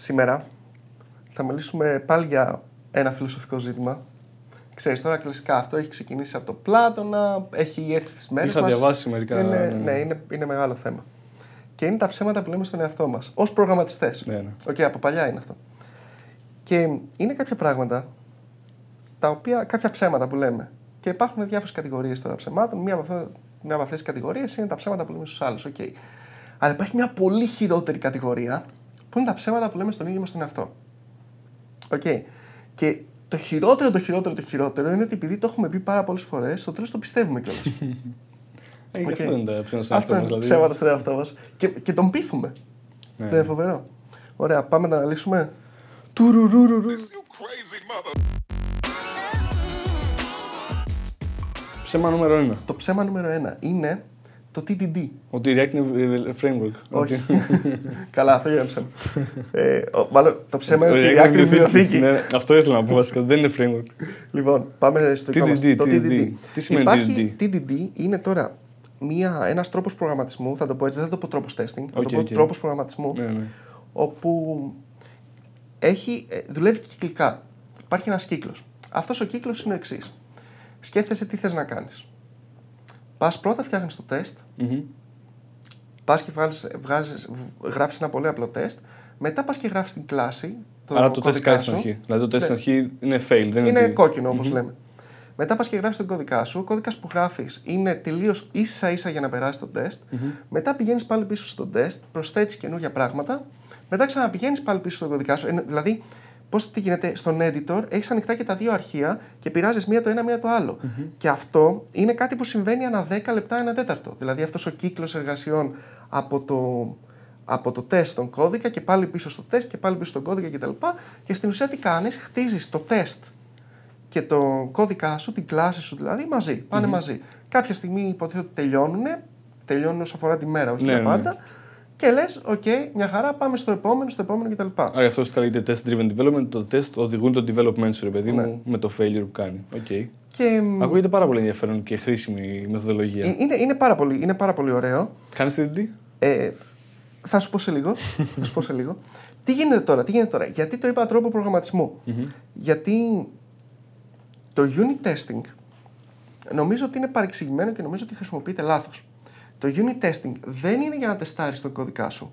Σήμερα θα μιλήσουμε πάλι για ένα φιλοσοφικό ζήτημα. Ξέρεις τώρα κλασικά αυτό έχει ξεκινήσει από το Πλάτωνα, έχει έρθει στις μέρες Είχα μας. διαβάσει μερικά. Είναι, ναι. ναι, είναι, είναι μεγάλο θέμα. Και είναι τα ψέματα που λέμε στον εαυτό μας, ως προγραμματιστές. Ναι, ναι. ΟΚ, από παλιά είναι αυτό. Και είναι κάποια πράγματα, τα οποία, κάποια ψέματα που λέμε. Και υπάρχουν διάφορες κατηγορίες τώρα ψεμάτων. Μία από, αυτά, μία από αυτές τις κατηγορίες είναι τα ψέματα που λέμε στους άλλους. Okay. Αλλά υπάρχει μια πολύ χειρότερη κατηγορία που είναι τα ψέματα που λέμε στον ίδιο μας τον εαυτό. Οκ. Και το χειρότερο, το χειρότερο, το χειρότερο είναι ότι επειδή το έχουμε πει πάρα πολλές φορές, στο τέλος το πιστεύουμε κιόλας. Ε, Οκ. Αυτό είναι τα ψέματα στον Αυτό εαυτό είναι μας. Δηλαδή. ψέματα στον εαυτό μας. Και, και τον πείθουμε. Ναι. Δεν είναι φοβερό. Ωραία, πάμε να τα αναλύσουμε. Τουρουρουρουρου. Ψέμα νούμερο 1. Το ψέμα νούμερο ένα είναι το TDD. Ότι η React είναι framework. Όχι. Ότι- Καλά, αυτό για ψέμα. ε, ο- μάλλον το ψέμα είναι ότι η React είναι βιβλιοθήκη. Ναι, αυτό ήθελα να πω βασικά. Δεν είναι framework. Λοιπόν, πάμε στο δικό μας. TDD, Το TDD. Τι σημαίνει Υπάρχει TDD είναι τώρα μια, ένας τρόπος προγραμματισμού, θα το πω έτσι, δεν θα το πω τρόπος testing, θα Οκ, το πω οκ. τρόπος προγραμματισμού, Ναι, ναι. όπου έχει, ε, δουλεύει κυκλικά. Υπάρχει ένας κύκλος. Αυτός ο κύκλος είναι ο εξή. Σκέφτεσαι τι θες να κάνεις. Πας πρώτα φτιάχνεις το τεστ, Μμμ. πας και βγάζεις, βγάζεις, γράφεις ένα πολύ απλό τεστ, μετά πας και γράφεις την κλάση, το Άρα το τεστ κωδικά κάνει στην σου. αρχή. Δηλαδή το τεστ Ναι. στην αρχή είναι fail. Δεν Είναι ότι- κόκκινο όπως λέμε. Μετά πας και γράφεις τον κώδικά σου. Ο κώδικας που γράφεις είναι τελείως ίσα ίσα για να περάσει το τεστ. Μετά πηγαίνεις πάλι πίσω στο τεστ, προσθέτεις καινούργια πράγματα. Μετά ξαναπηγαίνεις πάλι πίσω στον κωδικά σου. Είναι- Δηλαδή, πώς τι γίνεται, στον editor έχεις ανοιχτά και τα δύο αρχεία και πειράζεις μία το ένα, μία το άλλο. Και αυτό είναι κάτι που συμβαίνει ανά 10 λεπτά, ένα τέταρτο. Δηλαδή αυτός ο κύκλος εργασιών από το, από το τεστ στον κώδικα και πάλι πίσω στο τεστ και πάλι πίσω στον κώδικα κτλ. Και στην ουσία τι κάνεις, χτίζεις το τεστ και το κώδικα σου, την κλάση σου δηλαδή, μαζί. Πάνε μαζί. Κάποια στιγμή υποτίθεται ότι τελειώνουν, τελειώνουν όσο αφορά τη μέρα, όχι Ναι, για ναι, πάντα. Και λες, οκ, μια χαρά, πάμε στο επόμενο, στο επόμενο κτλ. Άρα γι' αυτός λέγεται test driven development. Το test οδηγούν το development σου, ρε παιδί Ναι. μου, με το failure που κάνει. Οκ. Και μ, Ακούγεται πάρα πολύ ενδιαφέρον και χρήσιμη η μεθοδολογία. ε, είναι, είναι, πάρα πολύ, είναι πάρα πολύ ωραίο. Κάνεις TDD. Ε, θα σου πω σε λίγο. θα σου πω σε λίγο. Τι γίνεται τώρα, τι γίνεται τώρα. Γιατί το είπα τρόπο προγραμματισμού. Γιατί το unit testing νομίζω ότι είναι παρεξηγημένο και νομίζω ότι χρησιμοποιείται λάθος. Το unit testing δεν είναι για να τεστάρεις τον κώδικά σου.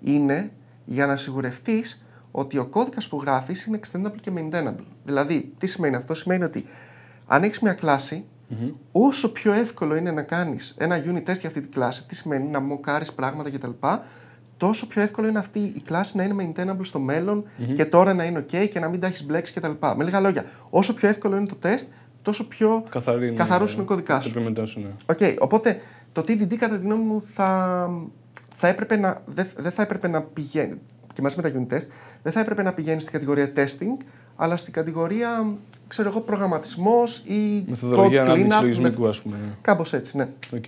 Είναι για να σιγουρευτείς ότι ο κώδικας που γράφεις είναι extendable και maintainable. Δηλαδή, τι σημαίνει αυτό, σημαίνει ότι αν έχεις μια κλάση, όσο πιο εύκολο είναι να κάνεις ένα unit test για αυτή τη κλάση, τι σημαίνει να μοκάρεις πράγματα κτλ, τόσο πιο εύκολο είναι αυτή η κλάση να είναι maintainable στο μέλλον και τώρα να είναι ok και να μην τα έχεις μπλέξει κτλ. Με λίγα λόγια, όσο πιο εύκολο είναι το test, τόσο πιο Καθαρή είναι. καθαρός είναι ο κώδικάς σου. Το implementation σου, ναι. Οκ, οπότε το TDD κατά τη γνώμη μου θα, θα έπρεπε να, δεν, δεν θα έπρεπε να πηγαίνει, και μαζί με τα unit test, δεν θα έπρεπε να πηγαίνει στην κατηγορία testing, αλλά στην κατηγορία, ξέρω εγώ, προγραμματισμός ή Μεθοδολογία code ανάπτυξη cleanup. λογισμικού, ας πούμε. ναι. Κάπως έτσι, ναι. Οκ.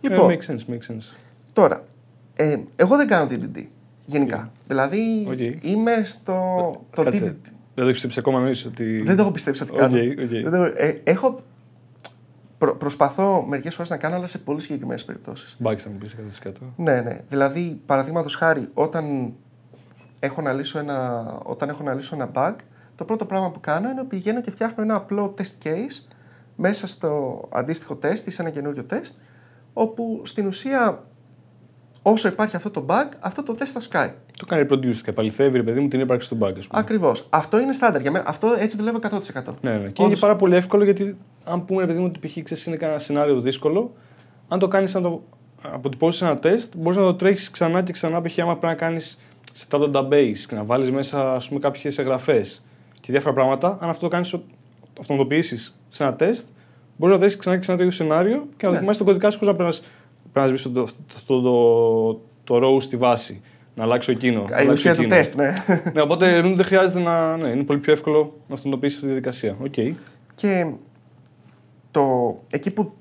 Λοιπόν. Ε, makes sense, makes sense. Τώρα, ε, εγώ δεν κάνω TDD, γενικά. Δηλαδή, Οκ. είμαι στο... το Κάτσε. TDD. Δεν το έχεις πιστέψει ακόμα εννοείς ότι. Δεν το έχω πιστέψει ότι Οκ, κάνω. οκ. Δεν το- ε, έχω... Προ, προσπαθώ μερικές φορές να κάνω, αλλά σε πολύ συγκεκριμένες περιπτώσεις. Bug θα μου πεις 100%. Ναι, ναι. Δηλαδή, παραδείγματος χάρη, όταν έχω, να λύσω ένα, όταν έχω να λύσω ένα bug, το πρώτο πράγμα που κάνω είναι ότι πηγαίνω και φτιάχνω ένα απλό test case μέσα στο αντίστοιχο test ή σε ένα καινούριο test, όπου στην ουσία όσο υπάρχει αυτό το bug, αυτό το test θα σκάει. Το κάνει reproduce και επαληθεύει, ρε παιδί μου, την ύπαρξη του bug. ας πούμε. Ακριβώς. Αυτό είναι στάνταρ για μένα. Αυτό έτσι δουλεύω 100%. Ναι, ναι. Και Όντως. είναι πάρα πολύ εύκολο γιατί, αν πούμε, ρε παιδί μου, ότι π.χ. ξέρεις, είναι κανένα σενάριο δύσκολο, αν το κάνεις, να το αποτυπώσεις ένα τεστ, μπορείς να το τρέχεις ξανά και ξανά. Π.χ. άμα πρέπει να κάνεις σε τα database και να βάλεις μέσα κάποιες εγγραφές και διάφορα πράγματα, αν αυτό το κάνεις αυτοματοποιήσεις σε ένα τεστ, μπορείς να τρέχεις ξανά και ξανά το ίδιο σενάριο και να Ναι. δοκιμάσεις τον κώδικά σου χωρίς να πρέπει να σβήσει το, το, το, το row στη βάση. Να αλλάξω εκείνο. να Η αλλάξω ουσία του εκείνο. τεστ, ναι. ναι, οπότε δεν χρειάζεται να. Ναι, είναι πολύ πιο εύκολο να αυτοματοποιήσεις αυτή τη διαδικασία. Οκ. Και το, εκεί που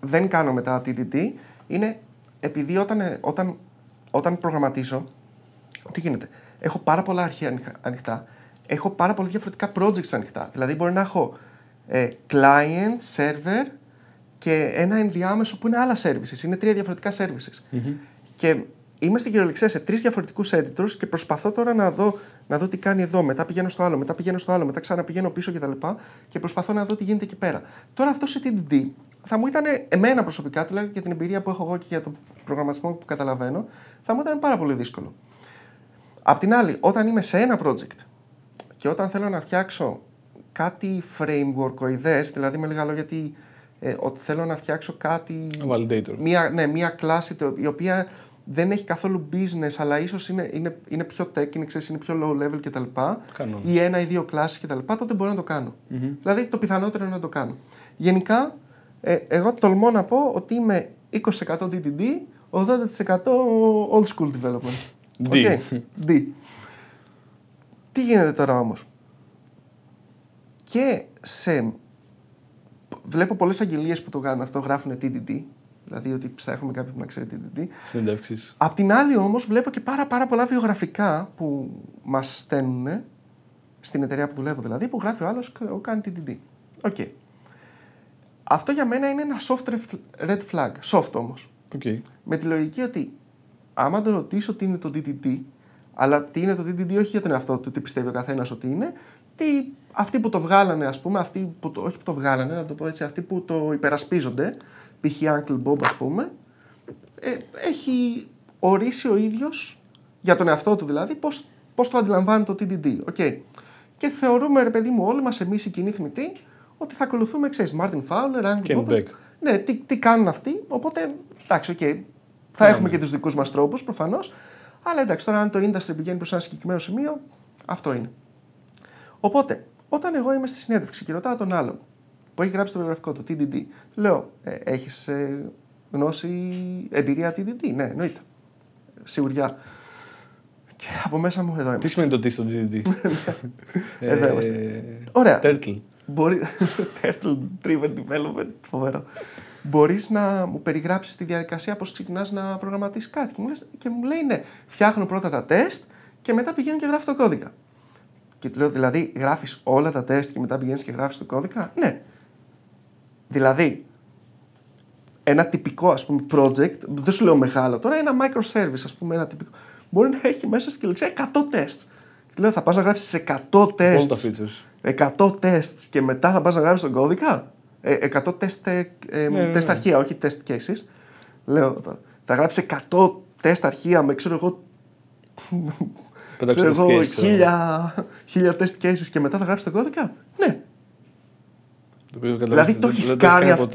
δεν κάνω μετά TDD είναι επειδή όταν, όταν, όταν προγραμματίζω, τι γίνεται. Έχω πάρα πολλά αρχεία ανοιχ- ανοιχτά. Έχω πάρα πολλά διαφορετικά projects ανοιχτά. Δηλαδή μπορεί να έχω ε, client, server και ένα ενδιάμεσο που είναι άλλα services. Είναι τρία διαφορετικά services. Και είμαι στην κυριολεξία σε τρεις διαφορετικούς editors και προσπαθώ τώρα να δω, να δω τι κάνει εδώ. Μετά πηγαίνω στο άλλο, μετά πηγαίνω στο άλλο, μετά ξαναπηγαίνω πίσω κτλ. Και, και προσπαθώ να δω τι γίνεται εκεί πέρα. Τώρα αυτό σε TDD θα μου ήταν, εμένα προσωπικά, τουλάχιστον για την εμπειρία που έχω εγώ και για τον προγραμματισμό που καταλαβαίνω, θα μου ήταν πάρα πολύ δύσκολο. Απ' την άλλη, όταν είμαι σε ένα project και όταν θέλω να φτιάξω κάτι framework δηλαδή με λίγα λόγια ότι, ε, ότι θέλω να φτιάξω κάτι... Validator. Μία, ναι, μία κλάση το, η οποία δεν έχει καθόλου business, αλλά ίσως είναι, είναι, είναι πιο tech, είναι, ξέρεις, είναι πιο low level κτλ. Ή ένα ή δύο κλάσεις κτλ. Τότε μπορώ να το κάνω. Mm-hmm. Δηλαδή το πιθανότερο είναι να το κάνω. Γενικά, ε, εγώ τολμώ να πω ότι είμαι 20% DDD, 80% old school development. D. Okay. D. Τι γίνεται τώρα όμως; Και σε... Βλέπω πολλές αγγελίες που το κάνουν αυτό, γράφουν TDD, Δηλαδή ότι ψάχνουμε κάποιον που να ξέρει TDD. Συνεντεύξεις. Απ' την άλλη όμως βλέπω και πάρα, πάρα πολλά βιογραφικά που μας στέλνουν στην εταιρεία που δουλεύω δηλαδή, που γράφει ο άλλος ο κάνει TDD. Οκ. Okay. Αυτό για μένα είναι ένα soft red flag. Soft όμως. Okay. Με τη λογική ότι άμα το ρωτήσω τι είναι το TDD, αλλά τι είναι το TDD όχι για τον εαυτό του, τι πιστεύει ο καθένας ότι είναι, τι αυτοί που το βγάλανε, ας πούμε, αυτοί που το, όχι που το βγάλανε, να το πω έτσι, αυτοί που το υπερασπίζονται, π.χ. Uncle Bob ας πούμε, ε, έχει ορίσει ο ίδιος, για τον εαυτό του δηλαδή, πώς, πώς το αντιλαμβάνει το TDD. Okay. Και θεωρούμε, ρε παιδί μου, όλοι μας εμείς οι κοινοί θνητοί, ότι θα ακολουθούμε, ξέρεις, Martin Fowler, Uncle Bob. Ναι, τι, τι κάνουν αυτοί, οπότε, εντάξει, οκ, okay, θα ναι, έχουμε ναι. και τους δικούς μας τρόπους, προφανώς, αλλά εντάξει, τώρα αν το industry πηγαίνει προς ένα συγκεκριμένο σημείο, αυτό είναι. Οπότε, όταν εγώ είμαι στη συνέντευξη και ρωτάω τον άλλον, που έχει γράψει το βιογραφικό του, TDD. Λέω, ε, έχεις ε, γνώση, εμπειρία TDD. Ναι, εννοείται. Σιγουριά. Και από μέσα μου εδώ είμαι. Τι σημαίνει το τι στο TDD. ε, εδώ είμαστε. Ωραία. Turtle. Μπορεί... Turtle driven development. Φοβερό. Μπορείς να μου περιγράψεις τη διαδικασία πώς ξεκινάς να προγραμματίσεις κάτι. Και μου, λες, και μου λέει ναι, φτιάχνω πρώτα τα τεστ και μετά πηγαίνω και γράφω το κώδικα. Και του λέω δηλαδή, γράφεις όλα τα τεστ και μετά πηγαίνεις και γράφεις το κώδικα; Ναι. Δηλαδή, ένα τυπικό ας πούμε project, δεν σου λέω μεγάλο τώρα, ένα microservice ας πούμε, ένα τυπικό, μπορεί να έχει μέσα στη λεξία 100 tests. Και λέω, θα πας να γράψεις 100 tests, 100 tests και μετά θα πας να γράψεις τον κώδικα; Ε, 100 test, ε, ε, ναι, ναι, ναι. αρχεία, όχι test cases. Λέω τώρα, θα γράψεις 100 test αρχεία με ξέρω εγώ ξέρω εγώ, χίλια, χίλια test cases και μετά θα γράψει τον κώδικα; Ναι, Δηλαδή το έχεις κάνει, αυτό.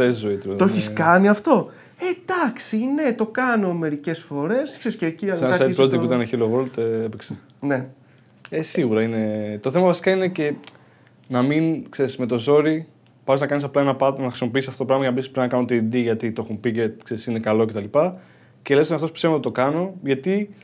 Το έχεις κάνει αυτό; Εντάξει, ναι, το κάνω μερικές φορές. και εκεί Σαν side project που ήταν Hello World ε, έπαιξε. Ναι. Ε, σίγουρα είναι. Το θέμα βασικά είναι και να μην ξέρεις με το ζόρι πας να κάνεις απλά ένα πάτο να χρησιμοποιήσει αυτό το πράγμα για να πει πρέπει να κάνω TD γιατί το έχουν πει και ξέρεις, είναι καλό κτλ. Και, και λε αυτό που ψέμα να το κάνω γιατί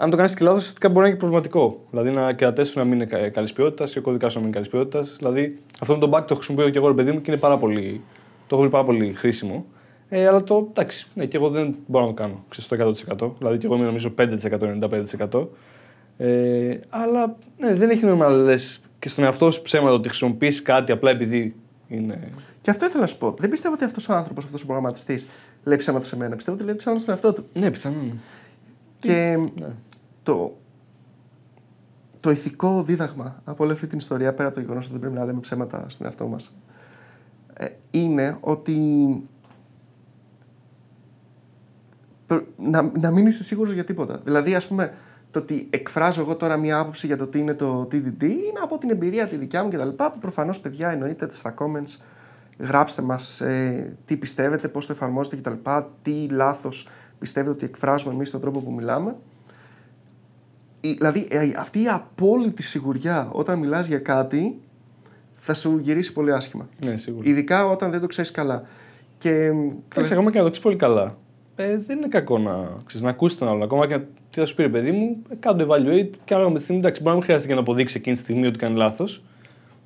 αν το κάνεις και λάθος, μπορεί να είναι και προβληματικό. Δηλαδή να, και τα τεστ να μην είναι καλής ποιότητας και ο κωδικά να μην είναι καλής ποιότητας. Δηλαδή αυτό με τον back το χρησιμοποιώ και εγώ, ρε παιδί μου, και είναι πάρα πολύ, το έχω βρει πάρα πολύ χρήσιμο. Ε, αλλά το εντάξει, ναι, και εγώ δεν μπορώ να το κάνω ξέρω, στο 100%. Δηλαδή και εγώ είμαι νομίζω 5%-95%. Ε, αλλά ναι, δεν έχει νόημα να λες και στον εαυτό σου ψέματα ότι χρησιμοποιείς κάτι απλά επειδή είναι. Και αυτό ήθελα να σου πω. Δεν πιστεύω ότι αυτός ο άνθρωπος, αυτός ο προγραμματιστής, λέει ψέματα σε μένα. Πιστεύω ότι λέει ψέματα στον εαυτό του. Ναι, πιθανόν. Και ναι το, το ηθικό δίδαγμα από όλη αυτή την ιστορία, πέρα από το γεγονός ότι δεν πρέπει να λέμε ψέματα στον εαυτό μας, ε, είναι ότι να, να μην είσαι σίγουρος για τίποτα. Δηλαδή, ας πούμε, το ότι εκφράζω εγώ τώρα μία άποψη για το τι είναι το TDD είναι από την εμπειρία τη δικιά μου κτλ. Που προφανώς, παιδιά, εννοείται στα comments γράψτε μας ε, τι πιστεύετε, πώς το εφαρμόζετε κτλ. Τι λάθος πιστεύετε ότι εκφράζουμε εμείς στον τρόπο που μιλάμε δηλαδή ε, αυτή η απόλυτη σιγουριά όταν μιλάς για κάτι θα σου γυρίσει πολύ άσχημα. Ναι, σίγουρα. Ειδικά όταν δεν το ξέρεις καλά. Και... Εντάξει, ακόμα και να το ξέρεις πολύ καλά. Ε, δεν είναι κακό να, ξέρεις, να ακούσεις τον άλλον. Ακόμα και τι θα σου πει, παιδί μου, ε, κάνω το evaluate και άλλο με τη στιγμή. Εντάξει, μπορεί να μην χρειάζεται και να αποδείξεις εκείνη τη στιγμή ότι κάνει λάθος.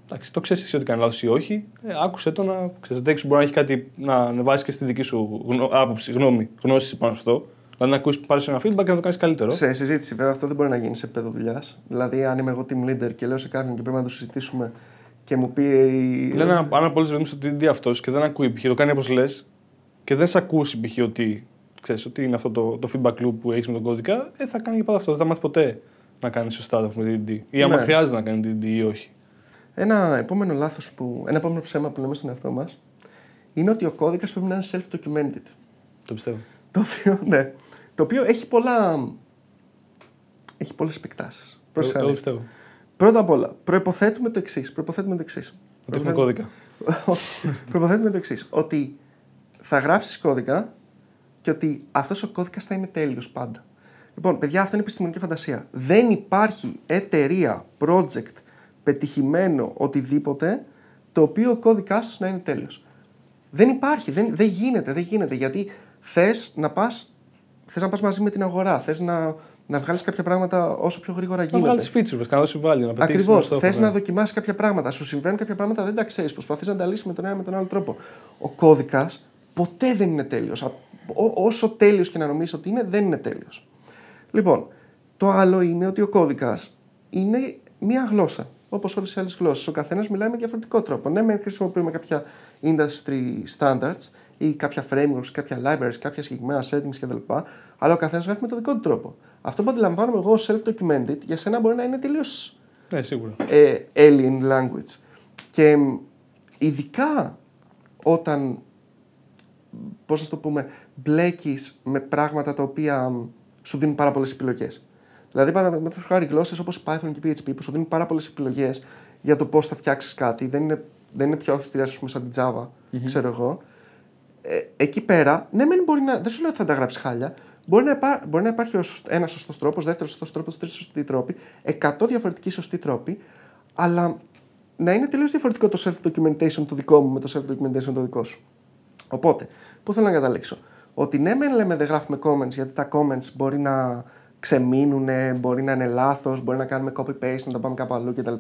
Εντάξει, το ξέρεις εσύ ότι κάνει λάθος ή όχι. Ε, άκουσε το να ξέρεις. μπορεί να έχει κάτι να βάζει και στη δική σου άποψη, γνώμη, γνώση πάνω σε αυτό. Δηλαδή να ακούσει πάρεις ένα feedback και να το κάνεις καλύτερο. Σε συζήτηση, βέβαια, αυτό δεν μπορεί να γίνει σε επίπεδο δουλειάς. Δηλαδή, αν είμαι εγώ team leader και λέω σε κάποιον και πρέπει να το συζητήσουμε και μου πει. Λένε αν απολύτω στο TD αυτός και δεν ακούει π.χ. το κάνει όπως λες και δεν σε ακούσει π.χ. ότι ξέρεις ότι είναι αυτό το, το feedback loop που έχεις με τον κώδικα, ε, θα κάνει και πάντα αυτό. Δεν θα μάθει ποτέ να κάνει σωστά το με DDD. Ή άμα Ναι. χρειάζεται να κάνει DDD ή όχι. Ένα επόμενο λάθος που, ένα επόμενο ψέμα που λέμε στον εαυτό μας είναι ότι ο κώδικας πρέπει να είναι self-documented. Το πιστεύω. Το οποίο, ναι, το οποίο έχει πολλά, έχει πολλές επεκτάσεις. Πρόσεχε Εγώ να το δεις. πιστεύω. Πρώτα απ' όλα, προϋποθέτουμε το εξής. Προϋποθέτουμε το εξής. Να το έχουμε κώδικα. Προποθέτουμε το εξής. Ότι θα γράψεις κώδικα και ότι αυτός ο κώδικας θα είναι τέλειος πάντα. Λοιπόν, παιδιά, αυτό είναι επιστημονική φαντασία. Δεν υπάρχει εταιρεία, project, πετυχημένο, οτιδήποτε, το οποίο ο κώδικάς τους να είναι τέλειος. Δεν υπάρχει, δεν, δεν γίνεται, δεν γίνεται. Γιατί θες να πας θες να πας μαζί με την αγορά, θες να, να βγάλεις κάποια πράγματα όσο πιο γρήγορα Να γίνεται. βγάλεις features, βασικά, να δώσει value, να πετύχεις. Ακριβώς. Θες να δοκιμάσεις κάποια πράγματα. Σου συμβαίνουν κάποια πράγματα, δεν τα ξέρεις. Προσπαθείς να τα λύσεις με τον ένα με τον άλλο τρόπο. Ο κώδικας ποτέ δεν είναι τέλειος. Όσο τέλειος και να νομίζεις ότι είναι, δεν είναι τέλειος. Λοιπόν, το άλλο είναι ότι ο κώδικας είναι μία γλώσσα. Όπως όλες οι άλλες γλώσσες. Ο καθένας μιλάει με διαφορετικό τρόπο. Ναι, με χρησιμοποιούμε κάποια industry standards ή κάποια frameworks, κάποια libraries, κάποια συγκεκριμένα settings κτλ. Αλλά ο καθένας γράφει με τον δικό του τρόπο. Αυτό που αντιλαμβάνομαι εγώ ως self-documented για σένα μπορεί να είναι τελείως Ναι, σίγουρα. ε, alien language. Και μ, ειδικά όταν, πώς να το πούμε, μπλέκεις με πράγματα τα οποία μ, σου δίνουν πάρα πολλές επιλογές. Δηλαδή, παραδείγματος χάρη γλώσσες όπως Python και PHP που σου δίνουν πάρα πολλές επιλογές για το πώς θα φτιάξεις κάτι. Δεν είναι, δεν είναι πιο αυστηρές, ας πούμε, σαν την Java, ξέρω εγώ. Ε, εκεί πέρα, ναι, μεν μπορεί να. Δεν σου λέω ότι θα τα γράψει χάλια. Μπορεί να, υπά, μπορεί να υπάρχει ένας σωστός τρόπος, δεύτερος σωστός τρόπος, τρίτο σωστή τρόπη, εκατό διαφορετικοί σωστοί τρόποι, αλλά να είναι τελείως διαφορετικό το self-documentation το δικό μου με το self-documentation το δικό σου. Οπότε, πού θέλω να καταλήξω; Ότι ναι, μεν λέμε δεν γράφουμε comments γιατί τα comments μπορεί να ξεμείνουν, μπορεί να είναι λάθος, μπορεί να κάνουμε copy-paste, να τα πάμε κάπου αλλού κτλ.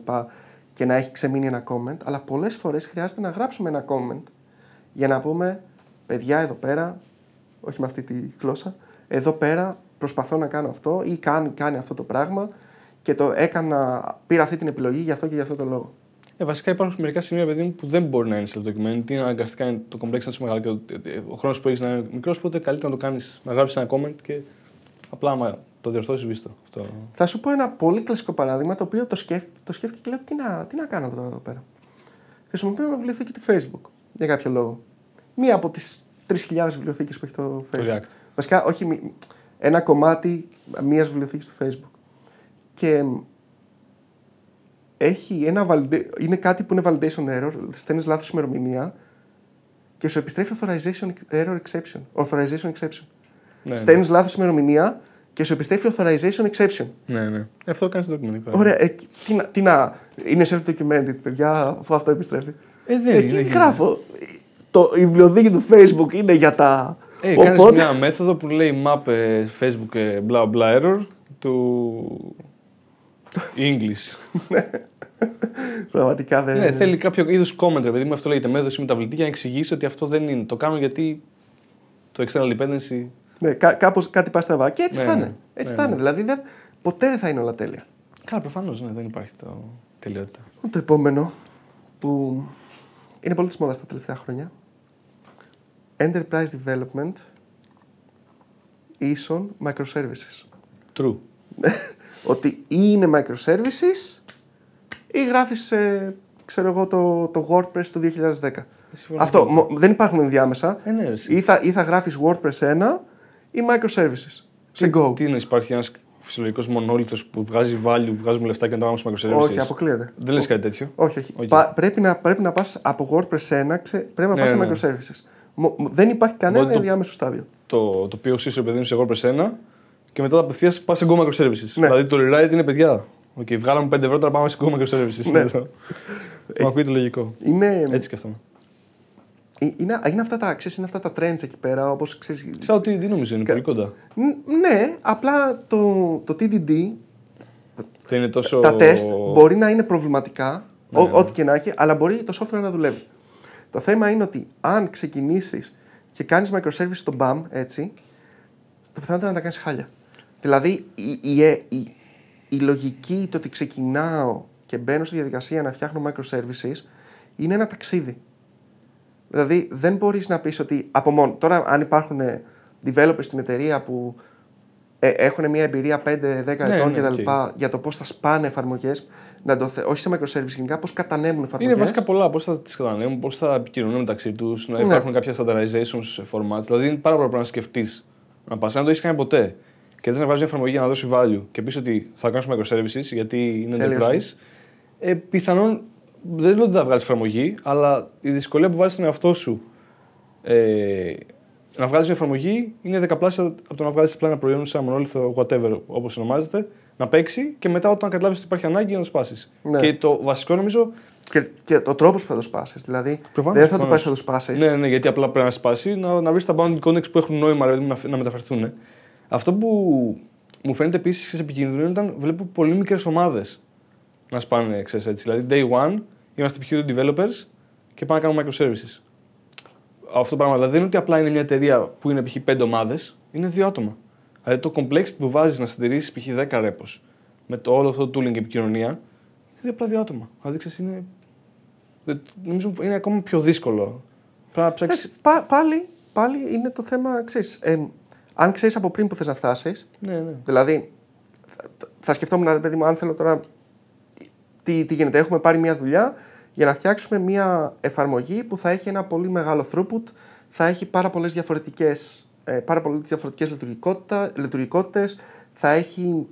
Και να έχει ξεμείνει ένα comment, αλλά πολλές φορές χρειάζεται να γράψουμε ένα comment για να πούμε παιδιά εδώ πέρα, όχι με αυτή τη γλώσσα, εδώ πέρα προσπαθώ να κάνω αυτό ή κάνει, κάνει αυτό το πράγμα και το έκανα, πήρα αυτή την επιλογή για αυτό και για αυτό το λόγο. Ε, βασικά υπάρχουν μερικά σημεία παιδί μου, που δεν μπορεί να είναι self-documented. Είναι αναγκαστικά είναι το complex να είσαι μεγάλο και ο, ο χρόνος που έχεις να είναι μικρός. Οπότε καλύτερα να το κάνεις, να γράψεις ένα comment και απλά άμα το διορθώσεις, βίστο. Αυτό. Θα σου πω ένα πολύ κλασικό παράδειγμα το οποίο το, σκέφ, το σκέφτηκε και λέω τι να, τι να κάνω τώρα εδώ πέρα. Χρησιμοποιώ μια βιβλιοθήκη του Facebook για κάποιο λόγο. Μία από τις 3.000 βιβλιοθήκες που έχει το Facebook. Το React. Βασικά, όχι μη- ένα κομμάτι μια βιβλιοθήκης του Facebook. Και μ, έχει ένα valida- είναι κάτι που είναι validation error, στέλνεις λάθος ημερομηνία και σου επιστρέφει authorization error exception. Authorization exception. Ναι, Στέλνεις λάθος ημερομηνία και σου επιστρέφει authorization exception. ναι, ναι. Ε, Αυτό κάνει το document. πέρα. Ωραία, ε, τι, να, τι να. Είναι self-documented, παιδιά, αφού αυτό επιστρέφει. Ε, δεν Εκεί είναι. γράφω; Το, η βιβλιοθήκη του Facebook είναι για τα. Ε, κάνεις μια μέθοδο που λέει map ε, Facebook ε, bla bla error του English. Πραγματικά δεν. ναι, θέλει κάποιο είδους comment, ρε παιδί μου, αυτό λέγεται μέθοδος μεταβλητή για να εξηγήσει ότι αυτό δεν είναι. Το κάνω γιατί το external dependency. Ναι, κά, κάπως, κάτι πάει στραβά. Και έτσι Ναι, θα ναι. είναι. Έτσι Ναι, θα ναι. είναι. Δηλαδή δεν, ποτέ δεν θα είναι όλα τέλεια. Καλά, προφανώς ναι, δεν υπάρχει το τελειότητα. Το επόμενο που είναι πολύ της μόδας τα τελευταία χρόνια. Enterprise Development ίσον microservices. True. Ότι ή είναι microservices ή γράφεις, ε, ξέρω εγώ, το, το WordPress του 2010. Συμφωνώ. Αυτό, μο- δεν υπάρχουν ενδιάμεσα. Ε, ναι, ρε, εσύ. Ή θα, ή θα γράφεις WordPress 1 ή microservices. Σε Go. Τι είναι, υπάρχει ένας φυσιολογικός μονόλιθο που βγάζει value, βγάζουμε λεφτά και να το κάνουμε σε microservices; Όχι, αποκλείεται. Δεν λες κάτι τέτοιο; Όχι, όχι. Οκ. Πα- πρέπει, να, πρέπει να πας από WordPress 1, ξε, πρέπει να Ναι, πας σε ναι. microservices. Μο- μο- δεν υπάρχει κανένα Οπότε το- ενδιάμεσο στάδιο. Το, το οποίο είσαι παιδί μου σε WordPress 1 και μετά απευθείας πας σε Go microservices. Ναι. Δηλαδή το rewrite είναι παιδιά. Οκ, βγάλαμε 5 ευρώ, τώρα πάμε σε Go microservices. Ναι. Μου ακούγεται λογικό. Είναι, Έτσι και αυτό. ε, είναι, είναι, αυτά τα, ξέρεις, είναι αυτά τα trends εκεί πέρα, όπως ξέρεις... Σαν ότι τι νομίζω είναι, πολύ κοντά. Ν- Ναι, απλά το, το TDD, Δεν είναι τόσο. τα τεστ μπορεί να είναι προβληματικά, Ναι, ό- ναι. ό,τι και να έχει, αλλά μπορεί το software να δουλεύει. Το θέμα είναι ότι αν ξεκινήσεις και κάνεις microservice στο BAM, έτσι, το πιθανότερο είναι να τα κάνεις χάλια. Δηλαδή, η, η, ε- η, η λογική, το ότι ξεκινάω και μπαίνω στη διαδικασία να φτιάχνω microservices, είναι ένα ταξίδι. Δηλαδή, δεν μπορείς να πεις ότι από μόνο... Τώρα, αν υπάρχουν ε, developers στην εταιρεία που ε, έχουν μια εμπειρία 5-10 ετών ναι, κτλ. για το πώς θα σπάνε εφαρμογές. Όχι σε microservice γενικά, πώς κατανέμουν εφαρμογές. Είναι βασικά πολλά. Πώς θα τις κατανέμουν, πώς θα επικοινωνούν μεταξύ τους, να Ναι. υπάρχουν κάποια standardization formats. Δηλαδή είναι πάρα πολλά πράγματα να σκεφτείς. Να πας, αν δεν το έχεις κάνει ποτέ και δεν να βάζει μια εφαρμογή για να δώσει value και πεις ότι θα κάνω microservices γιατί είναι Τέλειωσε. enterprise, ε, πιθανόν δεν λέω ότι θα βγάλεις εφαρμογή, αλλά η δυσκολία που βάζεις στον εαυτό σου ε, να βγάλεις μια εφαρμογή είναι δεκαπλάσια από το να βγάλεις απλά ένα προϊόν σε ένα μονόλιθο, whatever όπως ονομάζεται, να παίξει και μετά όταν καταλάβεις ότι υπάρχει ανάγκη να το σπάσεις. Ναι. Και το βασικό νομίζω Και, και ο τρόπος που θα το σπάσεις. Δηλαδή, Προφανώς, δεν θα το προφανώς. πάει να το σπάσεις. Ναι, ναι, γιατί απλά πρέπει να σπάσει, να, να βρεις τα bounding codecs που έχουν νόημα ρε, παιδί μου, να, να μεταφερθούν. Αυτό που μου φαίνεται επίσης επικίνδυνο είναι όταν βλέπω πολύ μικρές ομάδες να σπάνε, ξέρεις, έτσι. Δηλαδή, day one είμαστε π.χ. δύο developers και πάμε να κάνουμε microservices. Αυτό το πράγμα δηλαδή δεν είναι ότι απλά είναι μια εταιρεία που είναι π.χ. πέντε ομάδες, είναι δύο άτομα. Δηλαδή το complexity που βάζεις να συντηρήσεις π.χ. 10 repos με το όλο αυτό το tooling και επικοινωνία είναι δύο απλά δύο άτομα. Δηλαδή ξέρεις, είναι. δεν- Νομίζω είναι ακόμα πιο δύσκολο. Πρέπει να ψάξει. Εντάξει, πά- πάλι, πάλι είναι το θέμα, ξέρεις, ε, αν ξέρεις από πριν που θες να φτάσεις, Ναι, ναι. δηλαδή θα, θα σκεφτόμουν, ρε παιδί μου, αν θέλω τώρα. Τι, τι γίνεται, έχουμε πάρει μια δουλειά για να φτιάξουμε μια εφαρμογή που θα έχει ένα πολύ μεγάλο throughput, θα έχει πάρα πολλές διαφορετικές ε, πάρα πολλές διαφορετικές λειτουργικότητα, λειτουργικότητες, θα έχει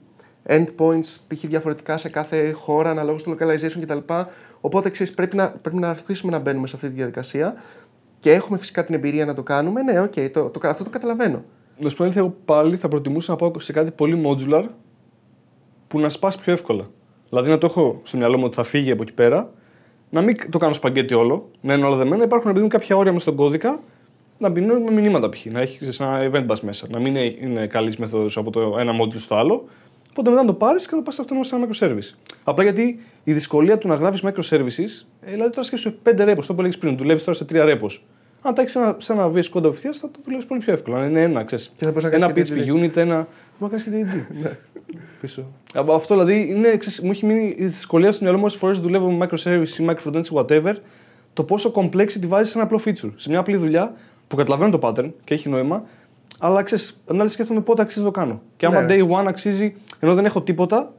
endpoints π.χ. διαφορετικά σε κάθε χώρα αναλόγως του localization κτλ. Οπότε ξέρεις, πρέπει, να, πρέπει να αρχίσουμε να μπαίνουμε σε αυτή τη διαδικασία και έχουμε φυσικά την εμπειρία να το κάνουμε. Ναι, οκ, το, το, αυτό το καταλαβαίνω. Να σου πω αλήθεια, εγώ πάλι θα προτιμούσα να πάω σε κάτι πολύ modular που να σπάσει πιο εύκολα. Δηλαδή να το έχω στο μυαλό μου ότι θα φύγει από εκεί πέρα, να μην το κάνω σπαγκέτι όλο, να είναι όλα δεμένα, υπάρχουν επειδή μου κάποια όρια μες στον κώδικα, να μπει με μηνύματα π.χ. Να έχεις ξέρεις, ένα event bus μέσα, να μην είναι- είναι καλής μέθοδο από το ένα module στο άλλο. Οπότε μετά να το πάρεις και να το πα αυτό σε ένα microservice. Απλά γιατί η δυσκολία του να γράφεις microservices, ε, δηλαδή τώρα σκέφτεσαι 5 repos, το που έλεγες πριν, δουλεύεις τώρα σε 3 repos. Αν τα έχεις σε ένα, σε ένα VS Code απευθεία, θα το δουλεύεις πολύ πιο εύκολα. Αν είναι ένα, ξέρεις, Και θα μπορείς να ένα κάνεις και PHP unit, ένα. Μπορεί να κάνει και DD. Πίσω. Από αυτό δηλαδή είναι, ξέρεις, μου έχει μείνει η δυσκολία στο μυαλό μου όσε φορέ δουλεύω με microservice ή microfrontends ή whatever, το πόσο complexity βάζει σε ένα απλό feature. Σε μια απλή δουλειά που καταλαβαίνω το pattern και έχει νόημα, αλλά ξέρει, αν άλλη σκέφτομαι πότε αξίζει να το κάνω. Και άμα Ναι. day one αξίζει, ενώ δεν έχω τίποτα,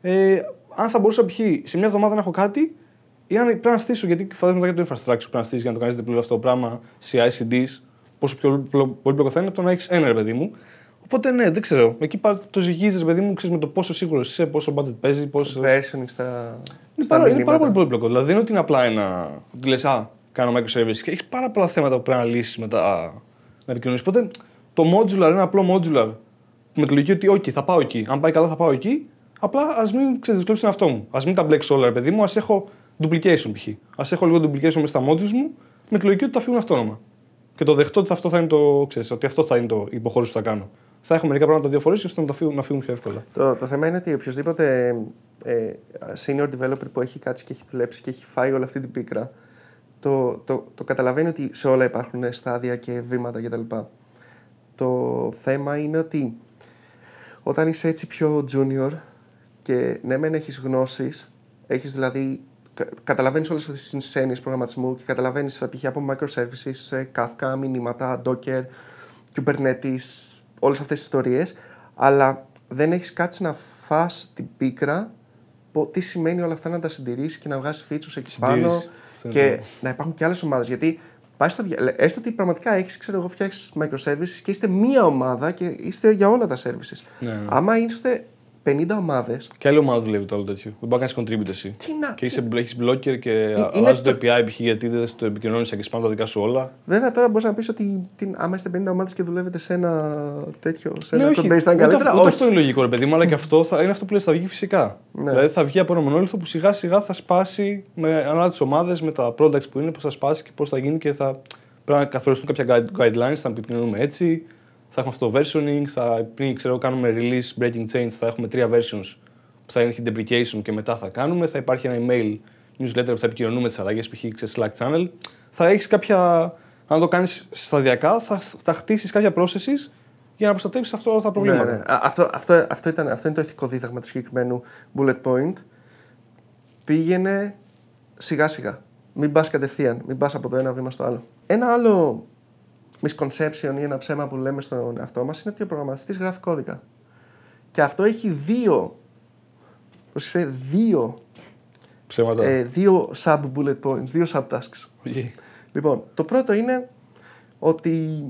ε, αν θα μπορούσα π.χ. σε μια εβδομάδα να έχω κάτι, ή αν πρέπει να στήσω, γιατί φαντάζομαι μετά για το infrastructure που πρέπει να στήσει για να το κάνει διπλό αυτό το πράγμα, CI-CDs, πόσο πιο πολύπλοκο θα είναι από το να έχει ένα ρε παιδί μου. Οπότε ναι, δεν ξέρω. Εκεί πάλι το ζυγίζεις, ρε παιδί μου, ξέρεις με το πόσο σίγουρος είσαι, πόσο budget παίζει, πόσο. Versioning στα. Είναι στα πάρα, είναι πάρα μηνύματα. πολύ πολύπλοκο. Δηλαδή δεν είναι ότι είναι απλά ένα. Ότι λες, Α, κάνω microservice και έχεις πάρα πολλά θέματα που πρέπει να λύσεις μετά να επικοινωνήσεις. Οπότε το modular, ένα απλό modular με τη λογική ότι, OK, θα πάω εκεί. Αν πάει καλά, θα πάω εκεί. Απλά ας μην ξεδυσκολέψει τον εαυτό μου. Α μην τα μπλέξω όλα, ρε παιδί μου. Α έχω duplication π.χ. Α έχω λίγο duplication μέσα στα modules μου με τη λογική ότι θα φύγουν αυτόνομα. Και το δεχτώ ότι αυτό θα είναι το, ξέρεις, ότι αυτό θα είναι το η υποχώρηση που θα κάνω. Θα έχω μερικά πράγματα δύο φορέ ώστε να, τα φύγουν, να φύγουν πιο εύκολα. Το, το θέμα είναι ότι οποιοδήποτε ε, senior developer που έχει κάτσει και έχει δουλέψει και έχει φάει όλη αυτή την πίκρα, το, το, το καταλαβαίνει ότι σε όλα υπάρχουν στάδια και βήματα κτλ. Το θέμα είναι ότι όταν είσαι έτσι πιο junior και ναι μεν έχεις γνώσεις, έχεις δηλαδή κα- καταλαβαίνεις όλες αυτές τις έννοιες προγραμματισμού και καταλαβαίνεις π.χ. από microservices, ε, Kafka, μηνύματα, Docker, Kubernetes, όλες αυτές τις ιστορίες, αλλά δεν έχεις κάτσει να φας την πίκρα πω- τι σημαίνει όλα αυτά να τα συντηρήσεις και να βγάζεις features εκεί πάνω Συντηρήσεις. Αυτό είναι και το- να υπάρχουν και άλλες ομάδες. Γιατί πάει στα, δια- λέ- έστω ότι πραγματικά έχεις, ξέρω εγώ, φτιάξεις microservices και είστε μία ομάδα και είστε για όλα τα services. Ναι, ναι. Άμα είστε 50 ομάδες, Και άλλη ομάδα δουλεύει το όλο τέτοιο. Δεν μπορεί να κάνει contribute εσύ. τι να... Και είσαι, έχεις blocker και είναι αλλάζεις το το- API π.χ. γιατί δεν το επικοινωνείς και σπάνε τα δικά σου όλα. Βέβαια τώρα μπορείς να πεις ότι τι, άμα είστε 50 ομάδες και δουλεύετε σε ένα τέτοιο, σε Ναι, ένα όχι. code base θα είναι Ούτε, καλύτερα. αυτό- ούτε Όχι. αυτό είναι λογικό, ρε παιδί μου, αλλά και αυτό θα, είναι αυτό που λες, θα βγει φυσικά. Ναι. Δηλαδή θα βγει από ένα μονόλιθο που σιγά σιγά θα σπάσει με ανάλογα τις ομάδες, με τα products που είναι, πώς θα σπάσει και πώς θα γίνει και θα πρέπει να καθοριστούν κάποια guide- guidelines, θα επικοινωνούμε έτσι. Θα έχουμε αυτό το versioning, θα, πριν ξέρω, κάνουμε release breaking change, θα έχουμε τρία versions που θα έχει deprecation και μετά θα κάνουμε. Θα υπάρχει ένα email newsletter που θα επικοινωνούμε τις αλλαγές, π.χ. σε Slack channel. Θα έχεις κάποια. Αν το κάνεις σταδιακά, θα, θα χτίσεις κάποια processes για να προστατεύσεις αυτά τα προβλήματα. Ναι, ναι. Α, Αυτό, αυτό, αυτό, ήταν, αυτό είναι το ηθικό δίδαγμα του συγκεκριμένου bullet point. Πήγαινε σιγά σιγά. Μην πας κατευθείαν. Μην πας από το ένα βήμα στο άλλο. Ένα άλλο misconception ή ένα ψέμα που λέμε στον εαυτό μας είναι ότι ο προγραμματιστής γράφει κώδικα. Και αυτό έχει δύο. Προσέξτε, δύο, Ψέματα. ε, δύο sub bullet points, δύο subtasks. Οκ. Λοιπόν, το πρώτο είναι ότι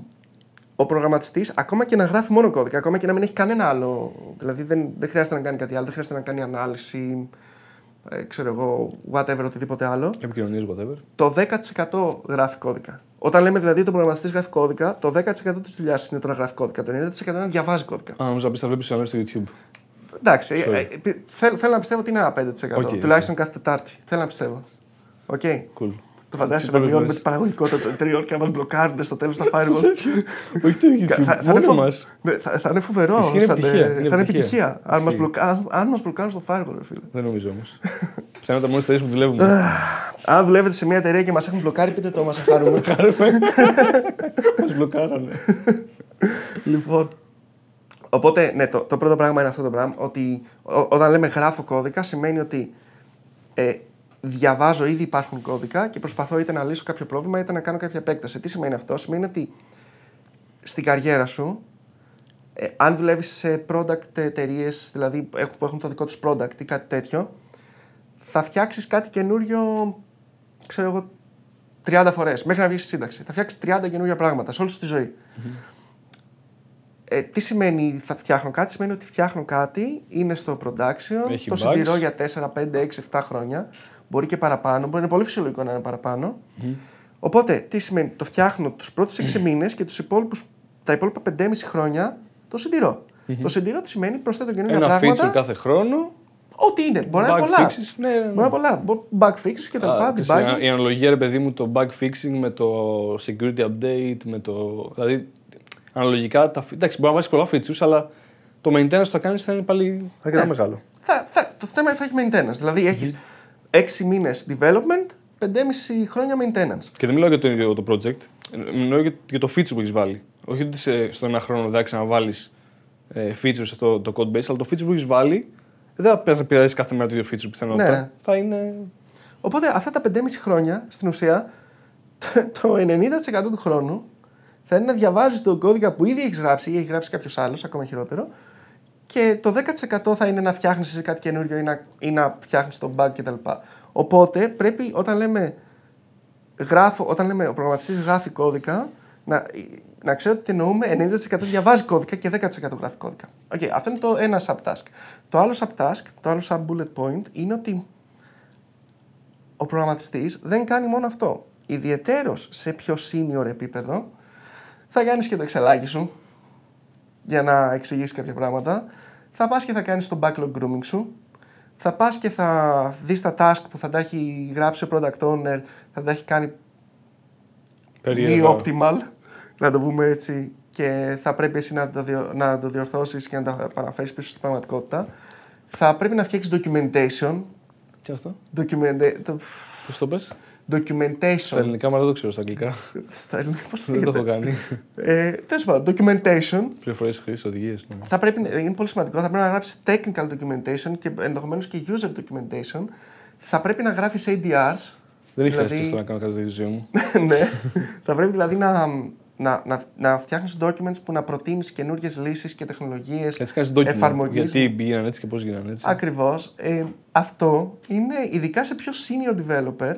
ο προγραμματιστής, ακόμα και να γράφει μόνο κώδικα, ακόμα και να μην έχει κανένα άλλο. Δηλαδή δεν, δεν χρειάζεται να κάνει κάτι άλλο, δεν χρειάζεται να κάνει ανάλυση, ε, ξέρω εγώ, whatever, οτιδήποτε άλλο. Επικοινωνίες, whatever. Το 10% γράφει κώδικα. Όταν λέμε δηλαδή ότι ο προγραμματιστής γράφει κώδικα, το 10% της δουλειάς είναι το να γράφει κώδικα. Το 90% είναι να διαβάζει κώδικα. Α, νομίζω να πει τα βλέπεις στο στο YouTube. Εντάξει, ε, Sorry. ε, ε, θέλω, θέλω να πιστεύω ότι είναι ένα 5%. Οκ, τουλάχιστον κάθε Τετάρτη. Θέλω να πιστεύω. Οκ. Cool. Το φαντάζεσαι Τις να μειώνουμε υπόλοιπες. την παραγωγικότητα των εταιριών και να μας μπλοκάρουν στο τέλος τα firewall. Όχι το YouTube. θα, θα, είναι Μόνο φο... μας. ναι, θα, θα είναι φοβερό. Ισχύει, είναι σαν, επιτυχία, ε, είναι θα είναι επιτυχία. επιτυχία. Αν μας Ισχύει. μπλοκα... αν μας μπλοκάρουν στο firewall, ρε φίλε. Δεν νομίζω όμως. Πιθανότατα μόλι εταιρείε που δουλεύουμε. Αν δουλεύετε σε μια εταιρεία και μας έχουν μπλοκάρει, πείτε το, μας χαρούμε. Μας μπλοκάρανε. λοιπόν. Οπότε, ναι, το, το πρώτο πράγμα είναι αυτό το πράγμα. Ότι ό- όταν λέμε γράφω κώδικα, σημαίνει ότι ε, διαβάζω ήδη υπάρχουν κώδικα και προσπαθώ είτε να λύσω κάποιο πρόβλημα είτε να κάνω κάποια επέκταση. Τι σημαίνει αυτό, Σημαίνει ότι στην καριέρα σου, ε, αν δουλεύεις σε product εταιρείες, δηλαδή που έχουν- που έχουν το δικό τους product ή κάτι τέτοιο, θα φτιάξεις κάτι καινούριο, ξέρω εγώ, 30 φορές μέχρι να βγεις στη σύνταξη. Θα φτιάξεις 30 καινούργια πράγματα σε όλη σου τη ζωή. Ε, τι σημαίνει θα φτιάχνω κάτι, σημαίνει ότι φτιάχνω κάτι, είναι στο production, Έχει το bugs. συντηρώ για 4, 5, 6, 7 χρόνια. Μπορεί και παραπάνω, μπορεί να είναι πολύ φυσιολογικό να είναι παραπάνω. Οπότε, τι σημαίνει, το φτιάχνω τους πρώτους 6 μήνες και τους υπόλοιπους, τα υπόλοιπα 5,5 χρόνια το συντηρώ. Το συντηρώ τι σημαίνει, προσθέτω καινούργια Ένα πράγματα. feature κάθε χρόνο. Ό,τι είναι. Μπορεί να είναι Bug πολλά. fixes. Ναι, ναι, ναι. Μπορεί να είναι πολλά. Μπο- Bug fixes και τα λοιπά. Α, ξέρεις, debugging. Η αναλογία, ρε παιδί μου, το bug fixing με το security update, με το. Δηλαδή, αναλογικά. Τα... Εντάξει, μπορεί να βάζεις πολλά features, αλλά το maintenance που θα κάνεις θα είναι πάλι αρκετά Ναι. μεγάλο. Θα, θα, το θέμα είναι θα έχει maintenance. Δηλαδή έχεις 6 μήνες development, 5,5 χρόνια maintenance. Και δεν μιλάω για το ίδιο το project, ε, μιλάω για, για το feature που έχεις βάλει. Όχι ότι σε, στο ένα χρόνο δεν θα ξαναβάλεις ε, features σε αυτό το code base, αλλά το feature που έχεις βάλει δεν θα πες να πειράζει κάθε μέρα το ίδιο feature πιθανότητα. Ναι, ναι. Θα είναι. Οπότε αυτά τα 5,5 χρόνια στην ουσία το 90% του χρόνου θα είναι να διαβάζεις τον κώδικα που ήδη έχεις γράψει ή έχει γράψει κάποιος άλλος, ακόμα χειρότερο. Και το 10% θα είναι να φτιάχνεις εσύ κάτι καινούριο ή να, ή να φτιάχνεις τον bug κτλ. Οπότε πρέπει όταν λέμε, γράφω, όταν λέμε ο προγραμματιστής γράφει κώδικα, να, να ξέρω ότι εννοούμε 90% διαβάζει κώδικα και 10% γράφει κώδικα. Okay, αυτό είναι το ένα subtask. Το άλλο subtask, το άλλο sub bullet point είναι ότι ο προγραμματιστής δεν κάνει μόνο αυτό. Ιδιαιτέρως σε πιο senior επίπεδο θα κάνεις και το εξελάκι σου για να εξηγήσει κάποια πράγματα. Θα πας και θα κάνεις το backlog grooming σου. Θα πας και θα δεις τα task που θα τα έχει γράψει ο product owner, θα τα έχει κάνει μη περίεργα. optimal, να το πούμε έτσι, και θα πρέπει εσύ να το, διο, να το διορθώσεις και να τα επαναφέρεις πίσω στην πραγματικότητα. Θα πρέπει να φτιάξεις documentation. Τι είναι αυτό, Documenta- το- πώς το πε. Στα documentation. ελληνικά, μα δεν το ξέρω στα αγγλικά. Στα ελληνικά, πώς δεν το έχω λέγεται; κάνει. Ε, Τέλος πάντων, documentation. Πληροφορίες χρήσης, οδηγίες. Ναι. Θα πρέπει, είναι πολύ σημαντικό. Θα πρέπει να γράψεις technical documentation και ενδεχομένως και user documentation. Θα πρέπει να γράφεις ADRs. Δεν είχε Δηλαδή- αίσθηση να κάνω κάτι τέτοιο στη ζωή μου. ναι. θα πρέπει δηλαδή να, να, να, να φτιάχνεις documents που να προτείνεις καινούριε λύσεις και τεχνολογίες. Και έτσι κάνεις document. Εφαρμογής. Γιατί γίνανε έτσι και πώς γίνανε έτσι. Ακριβώς. Ε, αυτό είναι ειδικά σε πιο senior developer.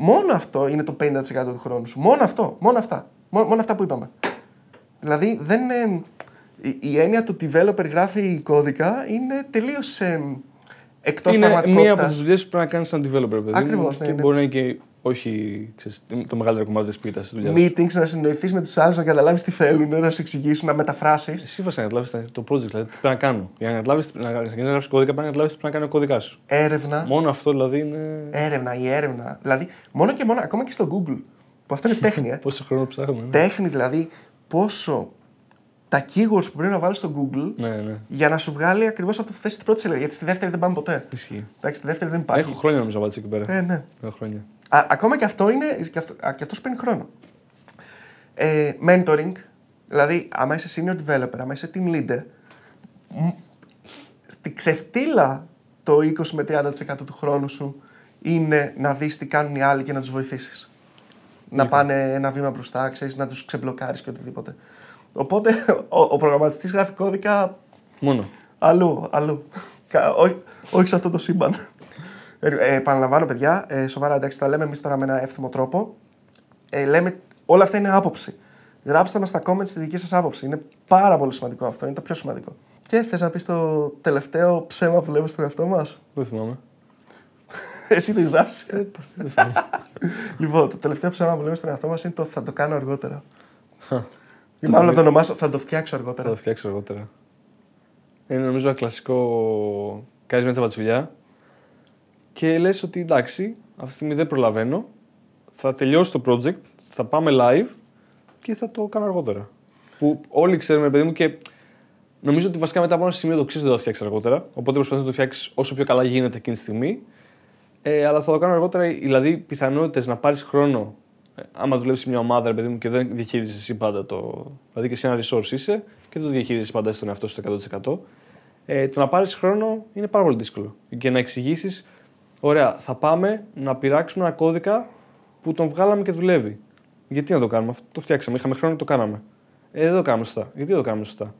Μόνο αυτό είναι το 50% του χρόνου σου. Μόνο αυτό. Μόνο αυτά. Μόνο, μόνο αυτά που είπαμε. Δηλαδή δεν είναι. Η, η έννοια του developer γράφει κώδικα είναι τελείως ε, εκτός είναι μία από πραγματικότητας. τις δουλειές που πρέπει να κάνεις σαν developer, παιδί. μου, Ακριβώς, ναι, Και ναι. μπορεί να είναι και όχι ξέρεις, το μεγαλύτερο κομμάτι της πίτα της δουλειάς. Meetings, να συνοηθείς με τους άλλους, να καταλάβεις τι θέλουν, να σου εξηγήσουν, να μεταφράσεις. Εσύ βασικά να καταλάβεις το project, δηλαδή τι πρέπει να κάνω. Για να καταλάβεις να να γράψεις κώδικα, πρέπει να καταλάβεις τι πρέπει να κάνει ο κωδικά σου. Έρευνα. Μόνο αυτό δηλαδή είναι. Έρευνα, η έρευνα. Δηλαδή, μόνο και μόνο, ακόμα και στο Google. Που αυτό είναι τέχνη, ε. Πόσο χρόνο ψάχνουμε. ναι. τέχνη δηλαδή πόσο τα keywords που πρέπει να βάλεις στο Google Ναι, ναι. για να σου βγάλει ακριβώς αυτό που θες στην πρώτη σελίδα. Γιατί στη δεύτερη δεν πάμε ποτέ. Ισχύει. Εντάξει, στη δεύτερη δεν υπάρχει. Έχω χρόνια νομίζω να βάλει εκεί πέρα. Ε, ναι. Έχω χρόνια. Α, ακόμα και αυτό είναι. Και αυτό, α, και αυτός σου παίρνει χρόνο. Ε, mentoring, δηλαδή, άμα είσαι senior developer, άμα είσαι team leader, μ, στη ξεφτύλα το 20 με 30% του χρόνου σου είναι να δεις τι κάνουν οι άλλοι και να τους βοηθήσεις. να πάνε ένα βήμα μπροστά, ξέρεις, να τους ξεμπλοκάρεις και οτιδήποτε. Οπότε ο, ο προγραμματιστής γράφει κώδικα Μόνο. αλλού. αλλού. Κα- όχι, όχι σε αυτό το σύμπαν. Ε, ε, επαναλαμβάνω, παιδιά, ε, σοβαρά εντάξει, τα λέμε εμείς τώρα με ένα εύθυμο τρόπο. Ε, λέμε, όλα αυτά είναι άποψη. Γράψτε μας στα comments τη δική σας άποψη. Είναι πάρα πολύ σημαντικό αυτό. Είναι το πιο σημαντικό. Και θες να πεις το τελευταίο ψέμα που λέμε στον εαυτό μας; Δεν θυμάμαι. Εσύ το γράψει. Ε, Δεν θυμάμαι. λοιπόν, το τελευταίο ψέμα που λέμε στον εαυτό μας είναι το θα το κάνω αργότερα. Χα. Ή μάλλον να το ονομάσω θα το φτιάξω Θα αργότερα. το φτιάξω αργότερα. Είναι νομίζω ένα κλασικό. Κάνεις μια τσαπατσουλιά και λες ότι εντάξει, αυτή τη στιγμή δεν προλαβαίνω. Θα τελειώσει το project, θα πάμε live και θα το κάνω αργότερα. Που όλοι ξέρουμε, παιδί μου, και νομίζω ότι βασικά μετά από ένα σημείο το ξέρεις ότι θα το φτιάξεις αργότερα. Οπότε προσπαθείς να το φτιάξεις όσο πιο καλά γίνεται εκείνη τη στιγμή. Ε, αλλά θα το κάνω αργότερα, δηλαδή πιθανότητες να πάρεις χρόνο. ε, Άμα δουλεύεις σε μια ομάδα, ρε παιδί μου, και δεν διαχειρίζεσαι εσύ πάντα το. Δηλαδή και εσύ ένα resource είσαι και δεν το διαχειρίζεσαι πάντα στον εαυτό σου το 100%. Ε, το να πάρεις χρόνο είναι πάρα πολύ δύσκολο. Και να εξηγήσεις, ωραία, θα πάμε να πειράξουμε ένα κώδικα που τον βγάλαμε και δουλεύει. Γιατί να το κάνουμε, αυτό το φτιάξαμε. Είχαμε χρόνο και το κάναμε. Ε, δεν το κάναμε σωστά. Γιατί δεν το κάναμε σωστά;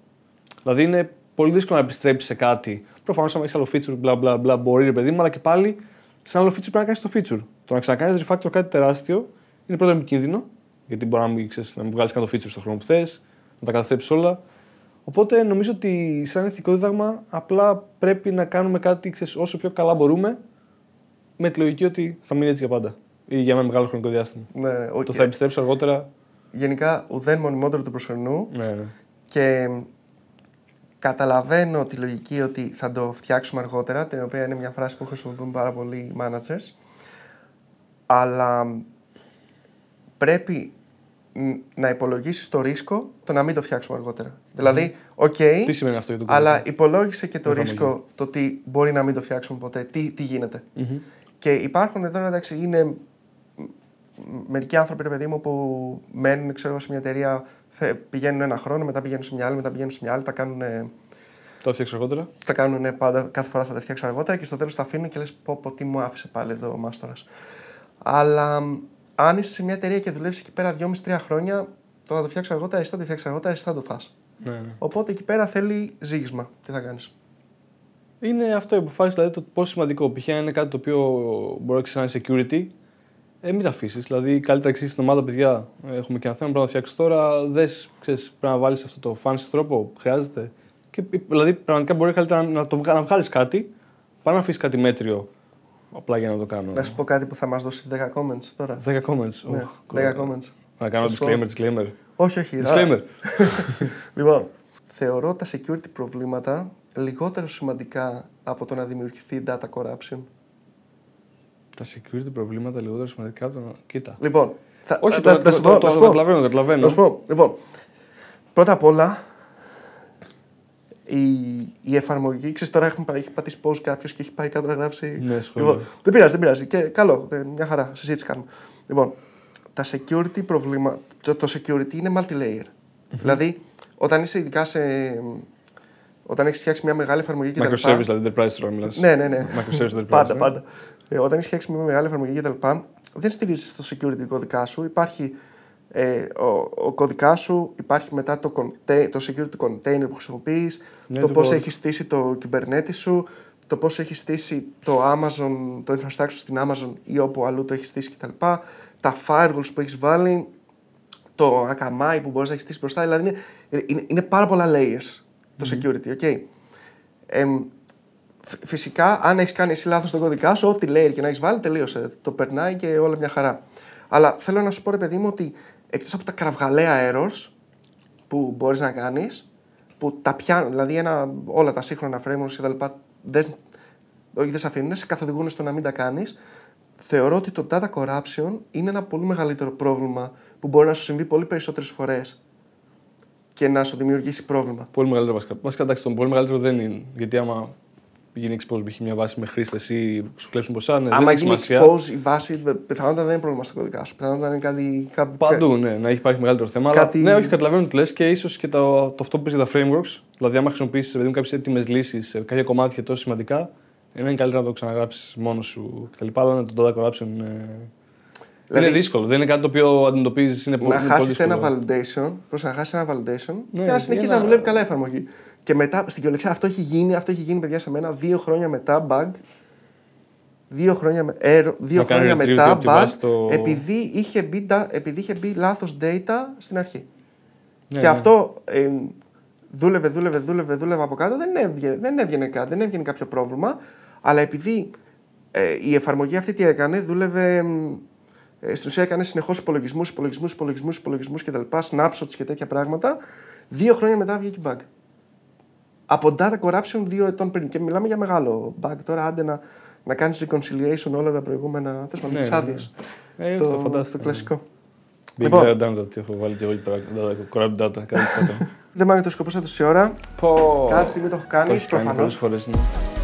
Δηλαδή είναι πολύ δύσκολο να επιστρέψεις σε κάτι. Προφανώς, αν έχεις άλλο feature, μπλα μπλα μπλα, μπορεί ρε παιδί μου, αλλά και πάλι σε άλλο feature πρέπει να κάνεις το feature. Το να ξανακάνεις refactor κάτι τεράστιο είναι πρώτα επικίνδυνο, γιατί μπορεί να μην, ξέρεις, να μην βγάλεις καν το feature στο χρόνο που θες, να τα καταστρέψεις όλα. Οπότε νομίζω ότι σαν ηθικό δίδαγμα απλά πρέπει να κάνουμε κάτι ξέρεις, όσο πιο καλά μπορούμε με τη λογική ότι θα μείνει έτσι για πάντα. Ή για ένα μεγάλο χρονικό διάστημα. Ναι, οκ. Το θα επιστρέψω αργότερα. Γενικά, ουδέν μονιμότερο του προσωρινού Ναι, ναι. και καταλαβαίνω τη λογική ότι θα το φτιάξουμε αργότερα, την οποία είναι μια φράση που χρησιμοποιούν πάρα πολλοί οι managers, αλλά πρέπει μ, να υπολογίσεις το ρίσκο το να μην το φτιάξουμε αργότερα. Δηλαδή, οκ, Τι σημαίνει αυτό για τον αλλά κόσμο. υπολόγισε και το Εφαρμογή. ρίσκο το ότι μπορεί να μην το φτιάξουμε ποτέ, τι, τι γίνεται. Μμμ. Και υπάρχουν εδώ, εντάξει, είναι μ, μερικοί άνθρωποι, ρε παιδί μου, που μένουν ξέρω, εγώ, σε μια εταιρεία, θε- πηγαίνουν ένα χρόνο, μετά πηγαίνουν σε μια άλλη, μετά πηγαίνουν σε μια άλλη, τα κάνουν, Το φτιάξω αργότερα; τα κάνουν πάντα, κάθε φορά θα τα φτιάξουν αργότερα και στο τέλος τα αφήνουν και λες: Πω, πω, τι μου άφησε πάλι εδώ ο μάστορας. Αλλά μ, αν είσαι σε μια εταιρεία και δουλεύεις εκεί πέρα 2,5-3 χρόνια, το θα το φτιάξω αργότερα, εσύ θα το φτιάξεις αργότερα, εσύ θα το φας. Ναι, ναι. Οπότε εκεί πέρα θέλει ζύγισμα. Τι θα κάνεις; Είναι αυτό η αποφάση, δηλαδή το πόσο σημαντικό. Π.χ. αν είναι κάτι το οποίο μπορεί να ξέρει να είναι security, ε, μην τα αφήσεις. Δηλαδή, καλύτερα εξήγηση στην ομάδα, παιδιά. Έχουμε και ένα θέμα, πρέπει να το φτιάξεις τώρα. Δες, ξέρεις, πρέπει να βάλεις αυτό το fancy τρόπο. Χρειάζεται. Και, δηλαδή, πραγματικά μπορεί καλύτερα να, το βγα, να βγάλεις κάτι, παρά να αφήσεις κάτι μέτριο απλά για να το κάνω. Να σου πω κάτι που θα μας δώσει 10 comments τώρα. 10 comments. Ναι, Οχ, 10 comments. Να κάνω Να σου πω. disclaimer, disclaimer. Όχι, όχι. Disclaimer. Λοιπόν, θεωρώ τα security προβλήματα λιγότερο σημαντικά από το να δημιουργηθεί data corruption; Τα security προβλήματα λιγότερο σημαντικά από το να. Κοίτα. Λοιπόν, θα, Όχι, θα- το, θα σου το, πω, το, θα σου το πω. καταλαβαίνω, καταλαβαίνω. Να σου πω. Λοιπόν, πρώτα απ' όλα, η, η εφαρμογή, ξέρεις τώρα έχουμε, έχει πατήσει post κάποιος και έχει πάει κάτω να γράψει. Ναι, σχόλιο. λοιπόν, δεν πειράζει, δεν πειράζει. Και καλό, ε, μια χαρά, συζήτηση κάνουμε. Λοιπόν, τα security προβλήμα, το, το security είναι multi-layer. Δηλαδή, όταν είσαι ειδικά σε. Όταν έχεις φτιάξει μια μεγάλη εφαρμογή και τα λοιπά- Microservice, δηλαδή enterprise τώρα μιλάς. Ναι, ναι, ναι. Microservice enterprise. πάντα, ναι. πάντα. Ε, όταν έχεις φτιάξει μια μεγάλη εφαρμογή κτλ., δεν στηρίζει το security κώδικά σου. Υπάρχει ε, ο, ο κωδικά σου, υπάρχει μετά το, contain- το security container που χρησιμοποιείς, Ναι, το το πώς pod. έχεις στήσει το Kubernetes σου, το πώς έχεις στήσει το Amazon, το infrastructure στην Amazon ή όπου αλλού το έχεις στήσει κτλ. Τα firewalls που έχεις βάλει, το Akamai που μπορείς να έχεις στήσει μπροστά. Δηλαδή είναι, είναι, είναι πάρα πολλά layers το security, ok. Εμ, φ- φυσικά, αν έχεις κάνει εσύ λάθος στον κωδικά σου, ό,τι layer και να έχεις βάλει, τελείωσε. Το περνάει και όλα μια χαρά. Αλλά θέλω να σου πω, ρε παιδί μου, ότι εκτός από τα κραυγαλαία errors που μπορείς να κάνεις, που τα πιάνουν, δηλαδή ένα, όλα τα σύγχρονα frameworks κτλ. Δεν, όχι, δεν σε αφήνουν, σε καθοδηγούν στο να μην τα κάνεις. Θεωρώ ότι το data corruption είναι ένα πολύ μεγαλύτερο πρόβλημα που μπορεί να σου συμβεί πολύ περισσότερες φορές και να σου δημιουργήσει πρόβλημα. Πολύ μεγαλύτερο βασικά. Βασικά εντάξει, το πολύ μεγαλύτερο δεν είναι. Γιατί άμα γίνει expose π.χ. μια βάση με χρήστες ή σου κλέψουν ποσά, ναι, δεν Άμα έχει γίνει σημασία. expose η βάση, πιθανότατα δεν είναι πρόβλημα στο κωδικά σου. Πιθανότατα είναι κάτι. κάπου- Παντού, ναι, να έχει υπάρχει μεγαλύτερο θέμα. Κάτι- Αλλά ναι, όχι, καταλαβαίνω τι λες και ίσως και το, το αυτό που πει για τα frameworks. Δηλαδή, άμα χρησιμοποιήσεις κάποιες έτοιμες λύσεις σε κάποια κομμάτια τόσο σημαντικά, ε, είναι καλύτερα να το ξαναγράψεις μόνος σου κτλ. Αλλά ναι, το data corruption είναι, Δηλαδή- είναι δύσκολο. Δεν είναι κάτι το οποίο αντιμετωπίζεις. Είναι πολύ, να είναι πολύ χάσεις ένα δύσκολο. validation, προς να χάσεις ένα validation Ναι, και να συνεχίσεις για να να- δουλεύει καλά η εφαρμογή. Και μετά στην κυριολεξία αυτό έχει γίνει, αυτό έχει γίνει παιδιά σε μένα δύο χρόνια μετά bug. Δύο χρόνια, με- error, δύο Να κάνει χρόνια retrieve μετά από τη bug βάση το- επειδή, είχε μπει, τα- επειδή είχε μπει λάθος data στην αρχή. Ναι, και ναι. αυτό ε, δούλευε, δούλευε, δούλευε, δούλευε από κάτω, δεν έβγαινε, δεν έβγαινε κάτι, δεν έβγαινε κάποιο πρόβλημα. Αλλά επειδή ε, η εφαρμογή αυτή τι έκανε, δούλευε. Μ, Ε, στην ουσία έκανε συνεχώς υπολογισμούς, υπολογισμούς, υπολογισμούς, υπολογισμούς κτλ. Snapshots και τέτοια πράγματα. Δύο χρόνια μετά βγήκε bug. Από data corruption δύο ετών πριν. Και μιλάμε για μεγάλο bug. Τώρα άντε να, να κάνεις reconciliation όλα τα προηγούμενα. Τέλος πάντων, Ναι, τις ναι, άδειες. Ε, το, το το, φαντάστηκα. κλασικό. Big Λοιπόν. data done that. Έχω βάλει και εγώ εκεί πέρα. data, Corrupt data. Κάτι σκατό. Δεν μ' άρεσε το σκοπό σα τόση ώρα. Πω. Κάθε στιγμή το έχω Το κάνει έχεις κάνει προφανώς. πολλές φορές, ναι.